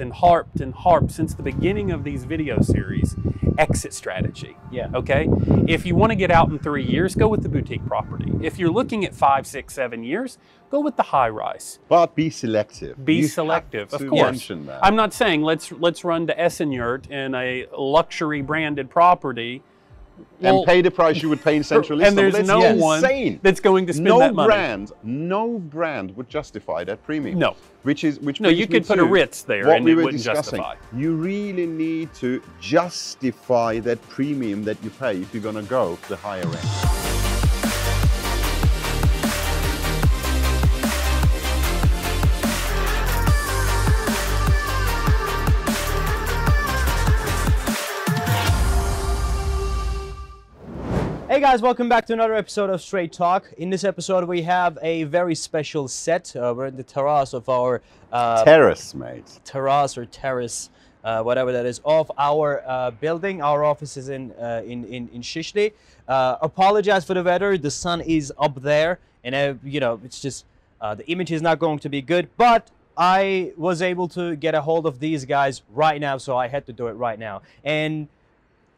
and harped and harped since the beginning of these video series exit strategy. Yeah. Okay. If you want to get out in three years, go with the boutique property. If you're looking at five, six, seven years, go with the high rise. But be selective. Be You have selective, of course. mention that. I'm not saying let's let's run to Esenyurt in a luxury branded property. And Well, pay the price you would pay in Central and there's That's no one that's going to spend no that money. brand, no brand would justify that premium. No. Which is which. No, you could put a Ritz there what and we it were wouldn't discussing. justify. You really need to justify that premium that you pay if you're going to go the higher end. Hey guys, welcome back to another episode of Straight Talk. In this episode, we have a very special set. Uh, we're in the terrace of our uh, Terrace, mate. terrace or terrace, uh, whatever that is, of our uh, building. Our office is in uh, in in, in Şişli. Uh, apologize for the weather. The sun is up there, and uh, you know it's just uh, the image is not going to be good. But I was able to get a hold of these guys right now, so I had to do it right now. And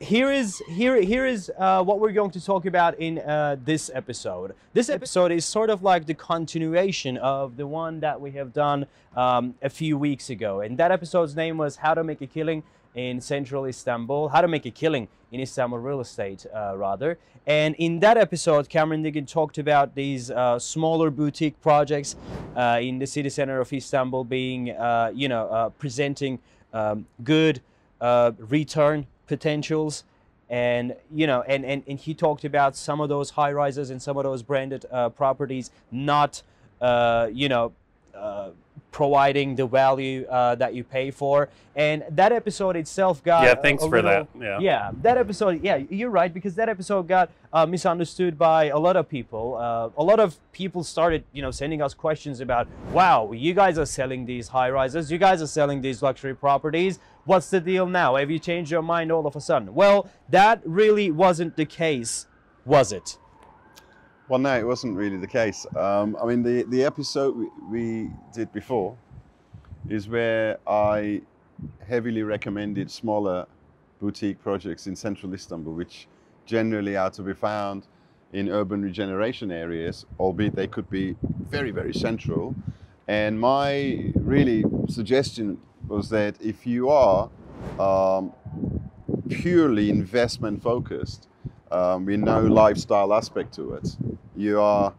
here is here here is uh, what we're going to talk about in uh, this episode. This episode is sort of like the continuation of the one that we have done um, a few weeks ago, and that episode's name was "How to Make a Killing in Central Istanbul." How to make a killing in Istanbul real estate, uh, rather. And in that episode, Cameron Deggin talked about these uh, smaller boutique projects uh, in the city center of Istanbul being, uh, you know, presenting um, good return potentials. And you know and, and and he talked about some of those high rises and some of those branded uh, properties not uh, you know uh, providing the value uh, that you pay for. And that episode itself got Yeah, thanks for little- that. Yeah. yeah that episode yeah you're right because that episode got uh, misunderstood by a lot of people. Uh, a lot of people started you know sending us questions about wow you guys are selling these high rises. You guys are selling these luxury properties what's the deal now have you changed your mind all of a sudden well that really wasn't the case was it Well, no, it wasn't really the case. Um, I mean, the, the episode we, we did before is where I heavily recommended smaller boutique projects in central Istanbul, which generally are to be found in urban regeneration areas, albeit they could be very, very central. And my really suggestion was that if you are um, purely investment focused, um, with no lifestyle aspect to it, you are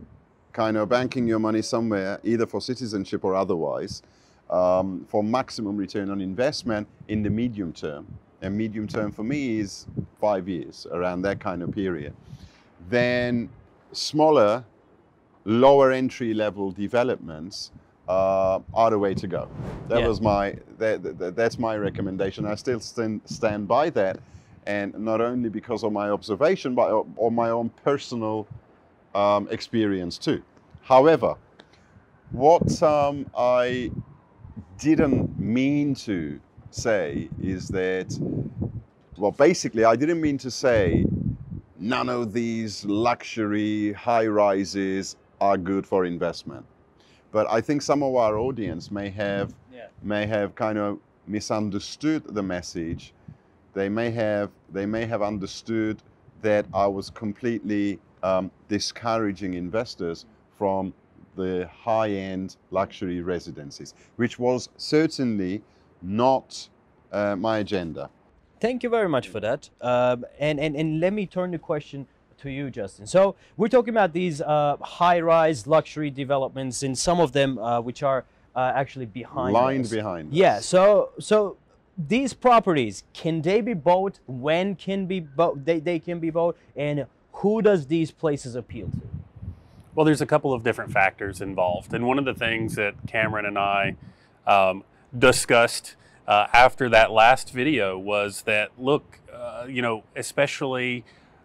kind of banking your money somewhere, either for citizenship or otherwise, um, for maximum return on investment in the medium term. And medium term for me is five years, around that kind of period. Then smaller, lower entry level developments uh, are the way to go. That Yeah. was my that, that, that's my recommendation. I still stand stand by that, and not only because of my observation, but on my own personal um, experience too. However, what um, I didn't mean to say is that, well, basically, I didn't mean to say none of these luxury high rises are good for investment. But I think some of our audience may have yeah may have kind of misunderstood the message. They may have they may have understood that I was completely um, discouraging investors from the high-end luxury residences, which was certainly not uh, my agenda. Thank you very much for that. Um, and, and, and let me turn the question to you, Justin. So we're talking about these uh, high-rise luxury developments, and some of them uh, which are uh, actually behind Lined us. behind us. Yeah. So so these properties can they be bought? When can be bought? They, they can be bought, and who does these places appeal to? Well, there's a couple of different factors involved. And one of the things that Cameron and I um, discussed uh, after that last video was that, look, uh, you know, especially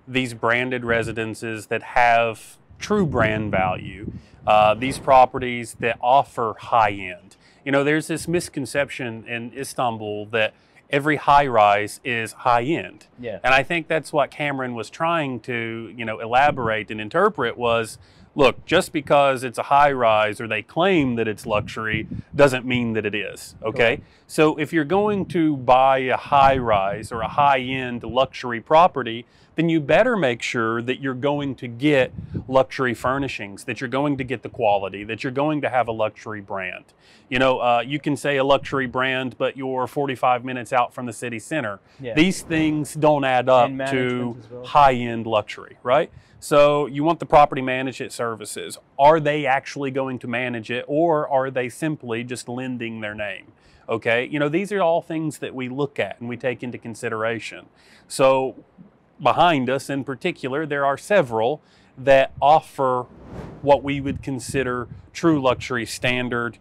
these branded residences that have true brand value, uh, these properties that offer high end. You know, there's this misconception in Istanbul that every high rise is high end. Yeah. And I think that's what Cameron was trying to, you know, elaborate and interpret was look, just because it's a high rise or they claim that it's luxury doesn't mean that it is. Okay. So if you're going to buy a high rise or a high end luxury property, then you better make sure that you're going to get luxury furnishings, that you're going to get the quality, that you're going to have a luxury brand. You know, uh, you can say a luxury brand, but you're 45 minutes out from the city center. Yeah. These things don't add up to well. high end luxury, right? So you want the property management services. Are they actually going to manage it or are they simply just lending their name? Okay, you know, these are all things that we look at and we take into consideration. So behind us in particular, there are several that offer what we would consider true luxury standard,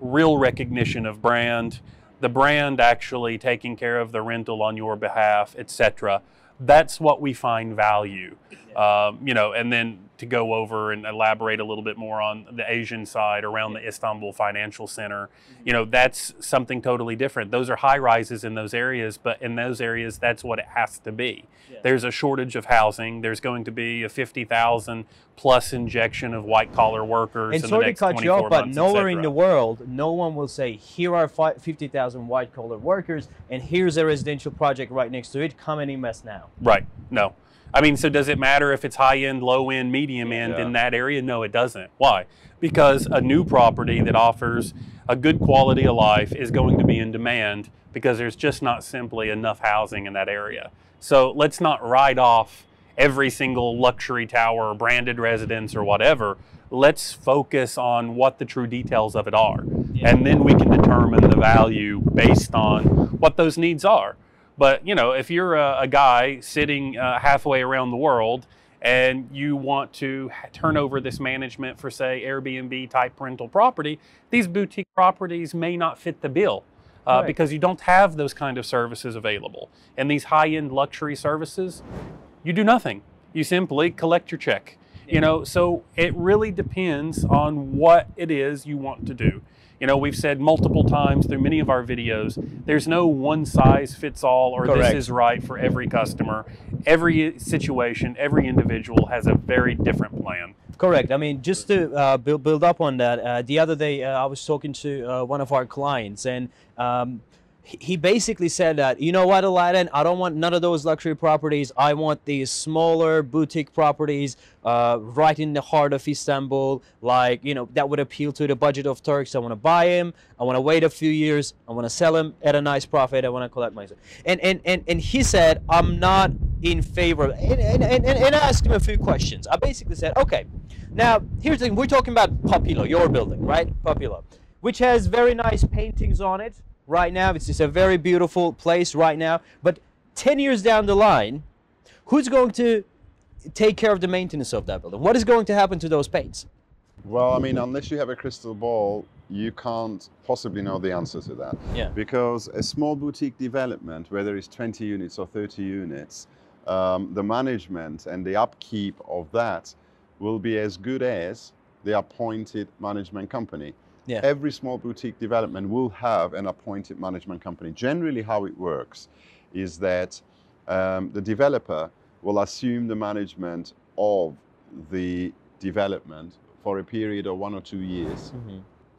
real recognition of brand, the brand actually taking care of the rental on your behalf, etc. That's what we find value. Um, you know, and then to go over and elaborate a little bit more on the Asian side around the Istanbul Financial Center, mm-hmm. you know, that's something totally different. Those are high rises in those areas, but in those areas, that's what it has to be. Yeah. There's a shortage of housing. There's going to be a 50,000 plus injection of white collar workers. And in the sorry to cut you off, but nowhere in the world, no one will say, here are 50,000 white collar workers, and here's a residential project right next to it. Come and invest now. Right. No. I mean, so does it matter if it's high end, low end, medium end Yeah. in that area? No, it doesn't. Why? Because a new property that offers a good quality of life is going to be in demand because there's just not simply enough housing in that area. So let's not write off every single luxury tower or branded residence or whatever. Let's focus on what the true details of it are. Yeah. And then we can determine the value based on what those needs are. But you know, if you're a, a guy sitting uh, halfway around the world and you want to turn over this management for, say, Airbnb type rental property, these boutique properties may not fit the bill uh, Right. because you don't have those kind of services available. And these high-end luxury services, you do nothing. You simply collect your check. You know, so it really depends on what it is you want to do. You know, we've said multiple times through many of our videos, there's no one size fits all or Correct. this is right for every customer. Every situation, every individual has a very different plan. Correct. I mean, just to uh, build, build up on that, uh, the other day uh, I was talking to uh, one of our clients, and um, he basically said that, you know what, Alaattin, I don't want none of those luxury properties. I want these smaller boutique properties uh, right in the heart of Istanbul, like, you know, that would appeal to the budget of Turks. I want to buy him. I want to wait a few years. I want to sell him at a nice profit. I want to collect my. And, and, and, and he said, I'm not in favor and, and, and, and I asked him a few questions. I basically said, okay, now here's the thing. We're talking about Populo, your building, right? Populo, which has very nice paintings on it right now. It's just a very beautiful place right now. But 10 years down the line, who's going to take care of the maintenance of that building? What is going to happen to those paints? Well, I mean, unless you have a crystal ball, you can't possibly know the answer to that. Yeah. Because a small boutique development, whether it's 20 units or 30 units, um, the management and the upkeep of that will be as good as the appointed management company. Yeah. Every small boutique development will have an appointed management company. Generally, how it works is that um, the developer will assume the management of the development for a period of one or two years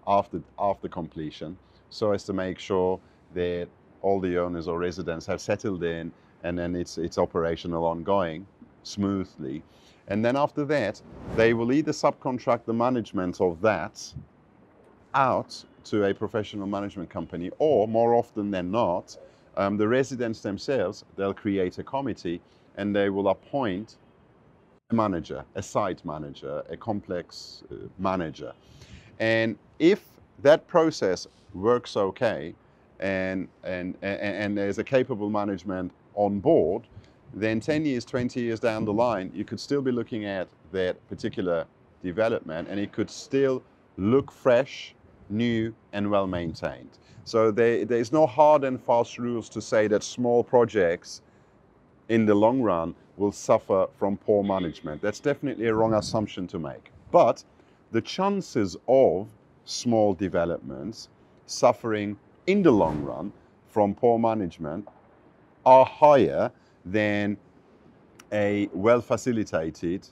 after after completion, so as to make sure that all the owners or residents have settled in, and then it's it's operational ongoing smoothly. And then after that, they will either subcontract the management of that out to a professional management company, or more often than not, um, the residents themselves they'll create a committee and they will appoint a manager, a site manager, a complex uh, manager. And if that process works okay and, and, and, and there's a capable management on board, then 10 years, 20 years down the line, you could still be looking at that particular development and it could still look fresh, new, and well maintained. So there, there's no hard and fast rules to say that small projects in the long run will suffer from poor management. That's definitely a wrong assumption to make. But the chances of small developments suffering in the long run from poor management are higher than a well facilitated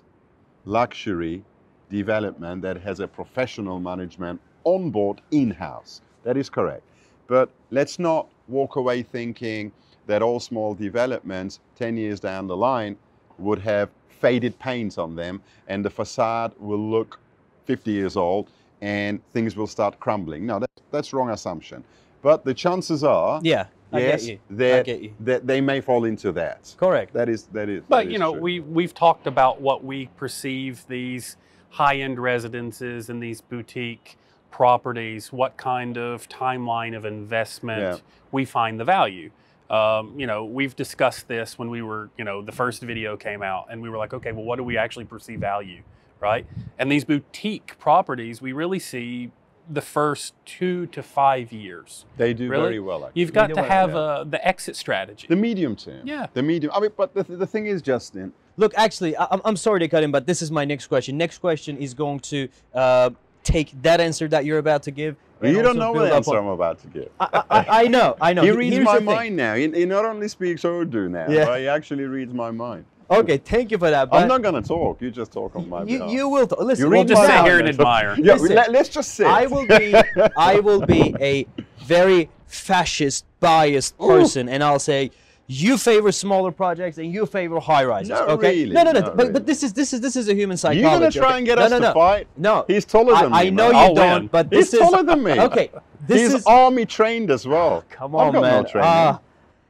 luxury development that has a professional management on board in house. That is correct. But let's not walk away thinking that all small developments 10 years down the line would have faded paint on them and the facade will look 50 years old and things will start crumbling. No, that, that's wrong assumption. But the chances are, Yeah, I yes, get you. I that, get you. that they may fall into that. Correct. That is that is. But that you is know, true. we we've talked about what we perceive these high-end residences and these boutique properties, what kind of timeline of investment Yeah. we find the value. Um, you know, we've discussed this when we were, you know, the first video came out, and we were like, okay, well, what do we actually perceive value, right? And these boutique properties, we really see the first two to five years. they do really? very well. Actually. You've got Either to way, have yeah. uh, the exit strategy. the medium term. Yeah. The medium. I mean, but the, the thing is, Justin, Look, actually, I, I'm- I'm sorry to cut in, but this is my next question. Next question is going to uh, take that answer that you're about to give. you don't know what answer on- I'm about to give. I, I, I know, I know. he reads here's my mind now. He, he not only speaks Urdu now, Yeah. but he actually reads my mind. Okay, thank you for that. But I'm not going to talk. You just talk on my you, behalf. you will. T- listen, You We'll read just sit here and admire. Yeah, Listen, let, us just sit. I will be I will be a very fascist biased person and I'll say you favor smaller projects and you favor high rises. Not okay? really, No, no, no. But, really. but this is this is this is a human psychology. You're going to try okay? and get no, us no, to no. fight? No. He's taller I, than me. I know man. you I'll don't, win. but He's this is taller than me. Okay. This He's is army trained as well. Come I've on, got man. No training. Ah.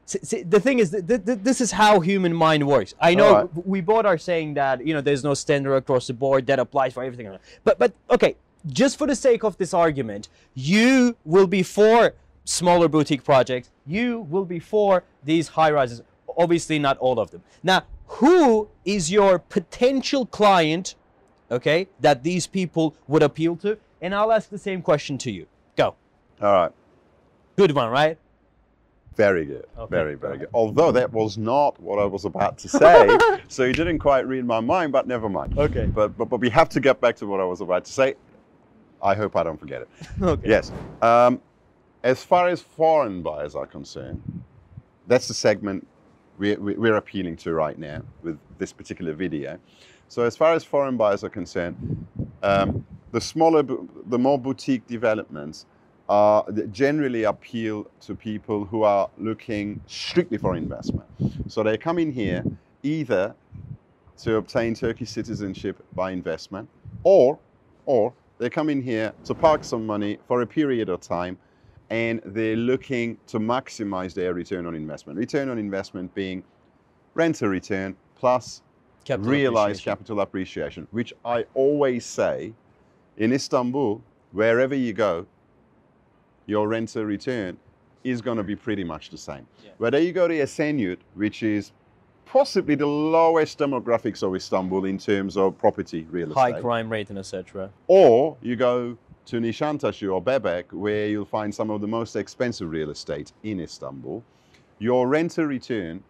See, see, the thing is, th- th- th- this is how human mind works. I know right. we both are saying that you know there's no standard across the board that applies for everything. But but okay, just for the sake of this argument, you will be for smaller boutique projects. You will be for these high rises. Obviously, not all of them. Now, who is your potential client? Okay, that these people would appeal to, and I'll ask the same question to you. Go. All right. Good one, right? Very good. Okay, very, very good. Although that was not what I was about to say, so you didn't quite read my mind, but never mind. Okay. But, but, but we have to get back to what I was about to say. I hope I don't forget it. Okay. Yes. Um, as far as foreign buyers are concerned, that's the segment we, we, we're appealing to right now with this particular video. So as far as foreign buyers are concerned, um, the smaller, the more boutique developments are generally appeal to people who are looking strictly for investment. So they come in here either to obtain Turkish citizenship by investment, or or they come in here to park some money for a period of time, and they're looking to maximize their return on investment. Return on investment being rental return plus Capital realized appreciation. capital appreciation, which I always say in Istanbul, wherever you go, your rental return is going to be pretty much the same. Yeah. Whether you go to Esenyurt, which is possibly the lowest demographics of Istanbul in terms of property real estate, high crime rate and etc. or you go to Nişantaşı or Bebek, where you'll find some of the most expensive real estate in Istanbul, your rental return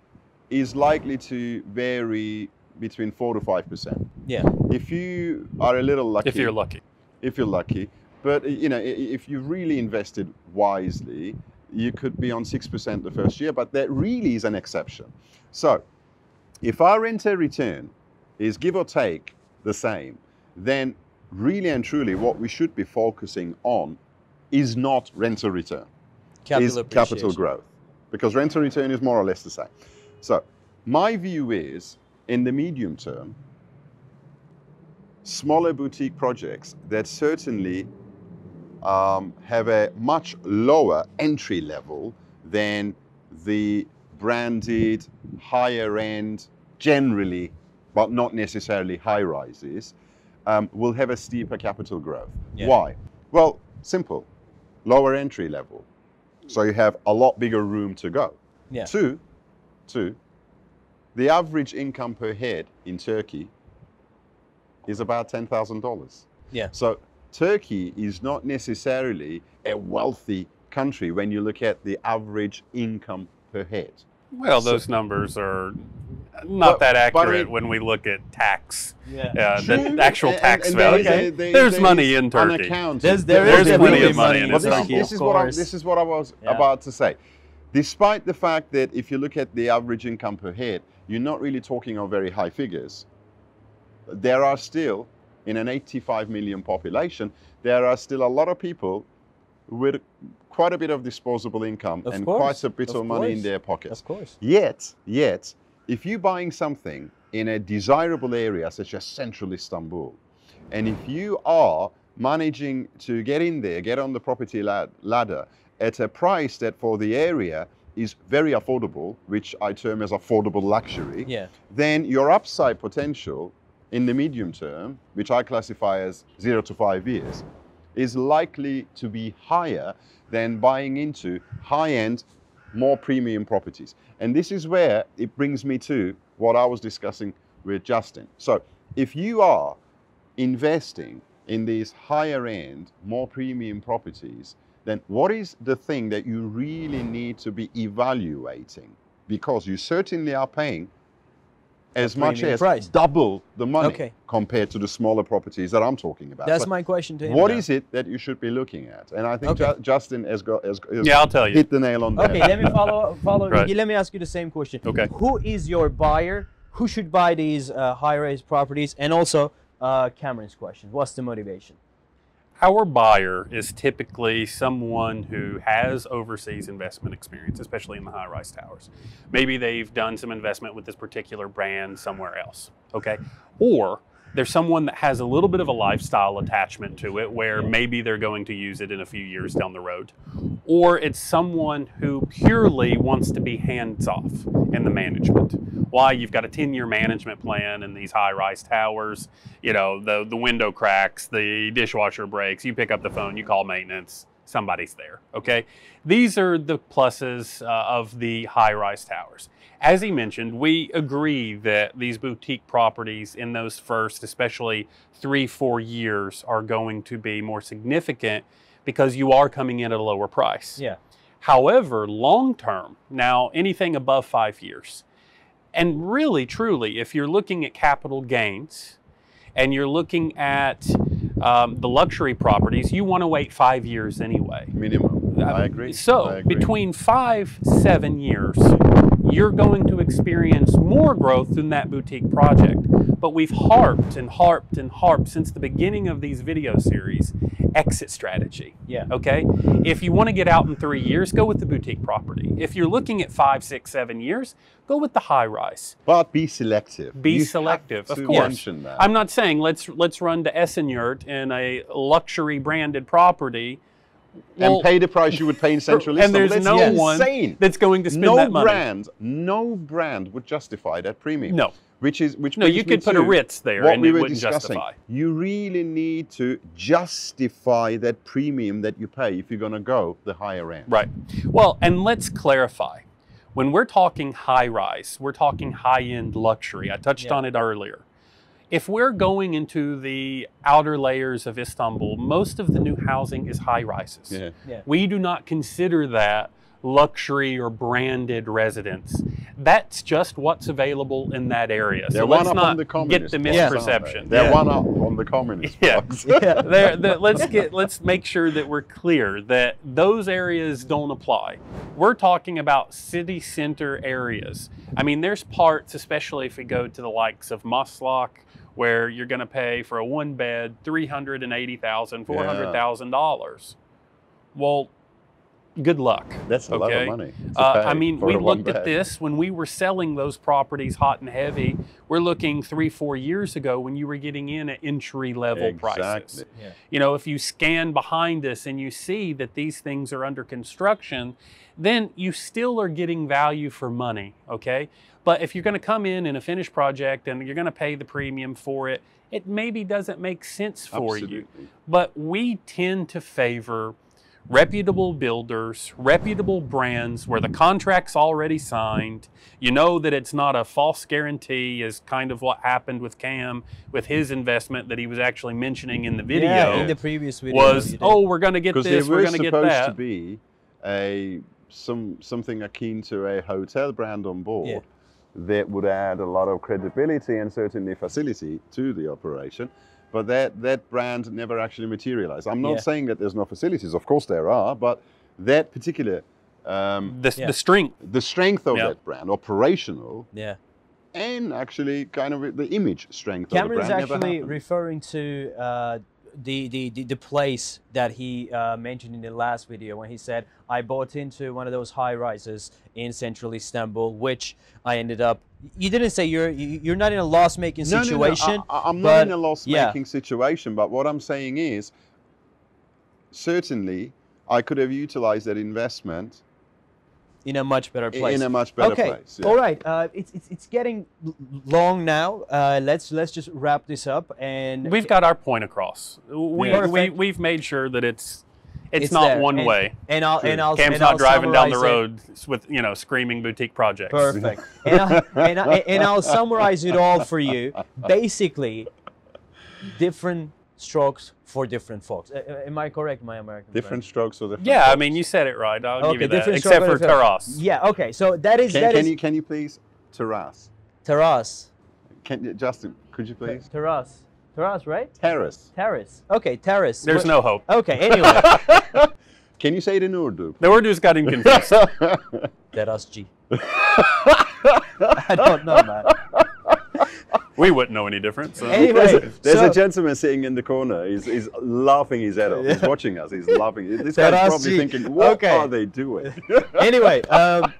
is likely to vary between four to five percent. Yeah. If you are a little lucky, if you're lucky. if you're lucky, but uh, you know, if you really invested wisely, you could be on six percent the first year. But that really is an exception. So, if our rental return is give or take the same, then really and truly, what we should be focusing on is not rental return. Capital is capital growth. Because rental return is more or less the same. So, my view is in the medium term, smaller boutique projects that certainly um, have a much lower entry level than the branded higher end, generally, but not necessarily high rises, um, will have a steeper capital growth. Yeah. Why? Well, simple lower entry level. So you have a lot bigger room to go. Yeah. Two, two, the average income per head in Turkey is about $10,000. Yeah. So Turkey is not necessarily a wealthy country when you look at the average income per head. Well, So- those numbers are not But- that accurate mean- when we look at tax. Yeah. Uh, the actual tax and value. there is Okay. a- there- There's there money in Turkey. There's- there There's is plenty of money in But this, is, this is what I, this is what I was Yeah. about to say. Despite the fact that if you look at the average income per head, you're not really talking of very high figures. There are still, in an 85 million population, there are still a lot of people with quite a bit of disposable income Of and course, quite a bit of of, money in their pockets. Of course. Yet, yet, if you're buying something in a desirable area such as central Istanbul, and if you are managing to get in there, get on the property ladder at a price that for the area is very affordable, which I term as affordable luxury, Yeah. then your upside potential in the medium term, which I classify as zero to five years, is likely to be higher than buying into high end, more premium properties. And this is where it brings me to what I was discussing with Justin. So if you are investing in these higher end, more premium properties, then what is the thing that you really need to be evaluating? Because you certainly are paying as much as price. double the money Okay. compared to the smaller properties that I'm talking about. That's So my question to him. what now. is it that you should be looking at? And I think Okay. Ju- Justin has got has, has Yeah, I'll tell you. hit the nail on the Okay, head. let me follow. Follow. Right. Let me ask you the same question. Okay. Who is your buyer? Who should buy these uh, high-rise properties? And also, uh, Cameron's question: What's the motivation? Our buyer is typically someone who has overseas investment experience, especially in the high rise towers. Maybe they've done some investment with this particular brand somewhere else, okay? Or there's someone that has a little bit of a lifestyle attachment to it where maybe they're going to use it in a few years down the road. Or it's someone who purely wants to be hands off in the management. Why? You've got a 10 year management plan in these high rise towers. You know, the, the window cracks, the dishwasher breaks, you pick up the phone, you call maintenance, somebody's there. Okay. These are the pluses uh, of the high rise towers. As he mentioned, we agree that these boutique properties in those first, especially three, four years, are going to be more significant because you are coming in at a lower price. Yeah. However, long term, now anything above five years, and really, truly, if you're looking at capital gains and you're looking at um, the luxury properties, you want to wait five years anyway. Minimum. I agree. So, I agree. between five, seven years, you're going to experience more growth than that boutique project. But we've harped and harped and harped since the beginning of these video series exit strategy. Yeah. Okay. If you want to get out in three years, go with the boutique property. If you're looking at five, six, seven years, go with the high rise. but be selective. Be You have selective, of course. mention that. I'm not saying let's let's run to Esenyurt in a luxury branded property. And Well, pay the price you would pay in Central and Istanbul. there's no one that's going to spend no that money. brand, no brand would justify that premium. No. Which is which. No, you could put a Ritz there what and we it were wouldn't discussing. justify. You really need to justify that premium that you pay if you're going to go the higher end. Right. Well, and let's clarify. When we're talking high rise, we're talking high end luxury. I touched Yeah. on it earlier. If we're going into the outer layers of Istanbul, most of the new housing is high rises. Yeah. Yeah. We do not consider that luxury or branded residence. That's just what's available in that area. They're one let's up not on the get the blocks, aren't they? misperception. They're Yeah. one up on the communist Yeah. blocks. Yeah. there, the, let's get let's make sure that we're clear that those areas don't apply. We're talking about city center areas. I mean, there's parts, especially if we go to the likes of Maslak, where you're going to pay for a one bed three hundred and eighty thousand, four hundred thousand dollars. Well, good luck. That's a lot of money. Uh, I mean, we a one looked at this when we were selling those properties hot and heavy. We're looking three, four years ago when you were getting in at entry level prices. Exactly. Yeah. You know, if you scan behind us and you see that these things are under construction, then you still are getting value for money, okay? But if you're going to come in in a finished project and you're going to pay the premium for it, it maybe doesn't make sense for you. Absolutely. But we tend to favor reputable builders, reputable brands where the contract's already signed. You know that it's not a false guarantee, as kind of what happened with Cam with his investment that he was actually mentioning in the video. Yeah, in the previous video. was oh, we're going to get this, we're were going to get that. supposed to be a some something akin to a hotel brand on board Yeah. that would add a lot of credibility and certainly facility to the operation. But that that brand never actually materialized. I'm not Yeah. saying that there's no facilities. Of course there are, but that particular um, the, Yeah. the strength. the strength of Yeah. that brand, operational, Yeah. and actually kind of the image strength Cameron of is the brand never actually happened. referring to uh, the, the, the, the place that he uh, mentioned in the last video when he said, I bought into one of those high rises in central Istanbul, which I ended up. You didn't say you're you- you're not in a loss making No, no, no, situation. I, but- not in a loss-making situation, but what I'm saying is, certainly, I could have utilized that investment in a much better place. in a much better okay. place. yeah. All right. Uh, it's, it's it's getting long now. Uh, let's let's just wrap this up and We've got our point across. We, yeah. we we've made sure that it's it's, It's not there. one And- way. and I'll and I'll Cam's and not I'll driving down the summarize it. road with you know screaming boutique projects. Perfect. and, I, and, I, and I'll summarize it all for you. Basically, different strokes for different folks. Am I correct, my American Different strokes or different. Yeah, I mean you said it right. I'll Okay, give you that. Except for for Taras. Yeah. Okay. So that is Can, that can is you can you please terrace? terrace. Can you, Justin? Could you please Terrace. Terrace, right? terrace? Terrace. Okay, terrace. There's What- no hope. Okay. Anyway, Can you say it in Urdu? The Urdu's got him confused. terrace G. I don't know, man. We wouldn't know any different. So. Anyway, There's, a, there's so- a gentleman sitting in the corner. He's, he's laughing his head off. He's watching us. He's laughing. This guy's probably G. thinking, "What Okay. are they doing?" anyway, um,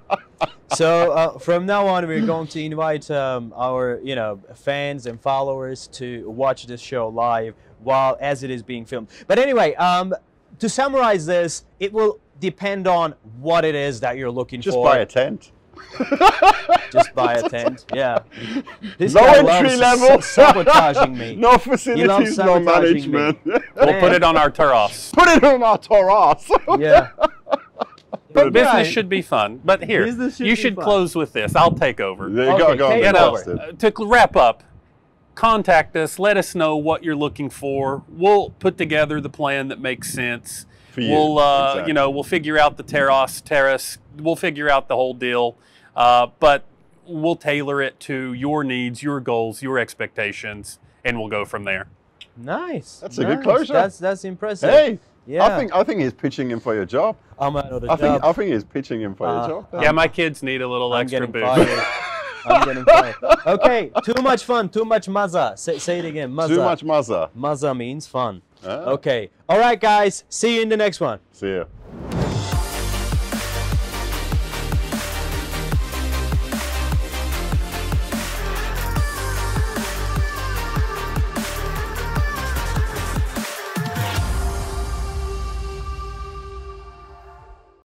so uh, from now on, we're going to invite um, our, you know, fans and followers to watch this show live while as it is being filmed. But anyway, um, to summarize this, it will depend on what it is that you're looking Just for. buy a tent. Just buy a tent. Yeah. This Low guy entry loves level. sa- sabotaging me. no facilities, no sabotaging me. management. We'll put it on our Taras. put it on our terrace. Yeah. But business Right. should be fun. But here, should you should fun. close with this. I'll take over. There you Okay, go. Go take you know, over. Uh, to wrap up, contact us. Let us know what you're looking for. We'll put together the plan that makes sense. For you, We'll, uh, exactly. you know, we'll figure out the terrace, terrace. We'll figure out the whole deal. Uh, but we'll tailor it to your needs, your goals, your expectations, and we'll go from there. Nice. That's a good nice. closure. That's that's impressive. Hey, Yeah. I think I think he's pitching him for your job. I'm out of the I think job. I think he's pitching him for Uh, your job. yeah, my kids need a little I'm extra getting boost. fired. I'm getting fired. Okay, too much fun, too much maza. Say, say it again, maza. Too much mazza. Maza means fun. Ah, Okay. All right, guys. See you in the next one. See ya.